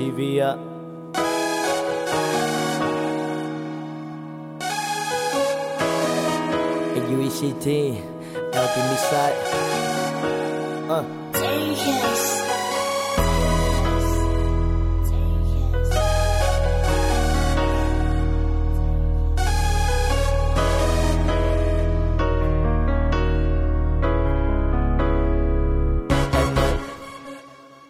ജീവിയ UECT helping me side. Uh. Dangerous.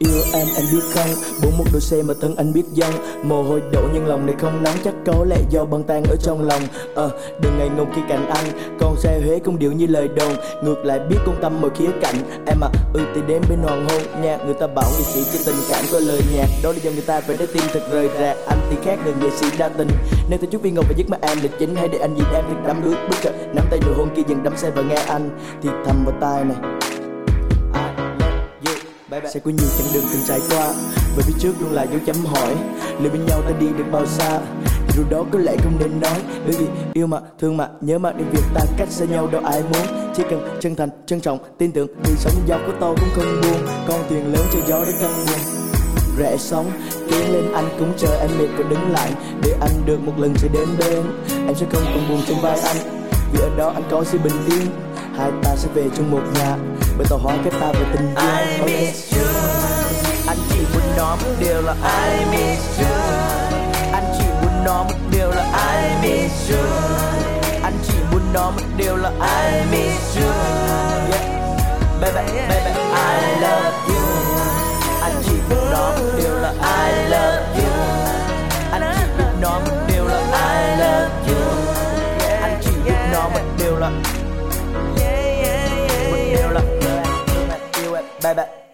Yêu em anh biết không Bốn một đôi xe mà thân anh biết dân Mồ hôi đổ nhưng lòng này không nóng Chắc có lẽ do băng tan ở trong lòng. Ờ đừng ngày ngùng khi cạnh anh. Con xe Huế cũng điệu như lời đồn. Ngược lại biết con tâm mọi khía cạnh. Em à ừ thì đến bên hoàng hôn nha. Người ta bảo nghệ sĩ cho tình cảm có lời nhạc. Đó là do người ta phải trái tim thật rời rạc. Anh thì khác người nghệ sĩ đa tình. Nếu tôi chút viên ngọc và giấc mơ em lịch chính. Hay để anh nhìn em thì đắm ướt bước chân Nắm tay nụ hôn kia dần đắm say và nghe anh. Thì thầm vào tai này sẽ có nhiều chặng đường từng trải qua. Và phía trước luôn là dấu chấm hỏi, liệu bên nhau ta đi được bao xa? Thì điều đó có lẽ không nên nói. Bởi vì yêu mà, thương mà, nhớ mà đến việc ta cách xa nhau đâu ai muốn. Chỉ cần chân thành, trân trọng, tin tưởng, thì sống giàu có to cũng không buồn. con thuyền lớn cho gió để căng buồn rẽ sóng, tiến lên, anh cũng chờ em mệt và đứng lại. Để anh được một lần sẽ đến bên. Em sẽ không còn buồn trong vai anh. Vì ở đó anh có sự bình yên hai ta sẽ về chung một nhà. Bởi tàu hóa kết ta về tình duyên I miss you. Anh chỉ muốn nói một điều là I miss you. Anh chỉ muốn nói một điều là I miss you. Anh chỉ muốn nói một điều là I miss you. Yeah. Baby, baby, I love you. Anh chỉ muốn nói một điều là I love you. Anh chỉ muốn nói một điều là I love you. Anh chỉ muốn nói một điều là một 拜拜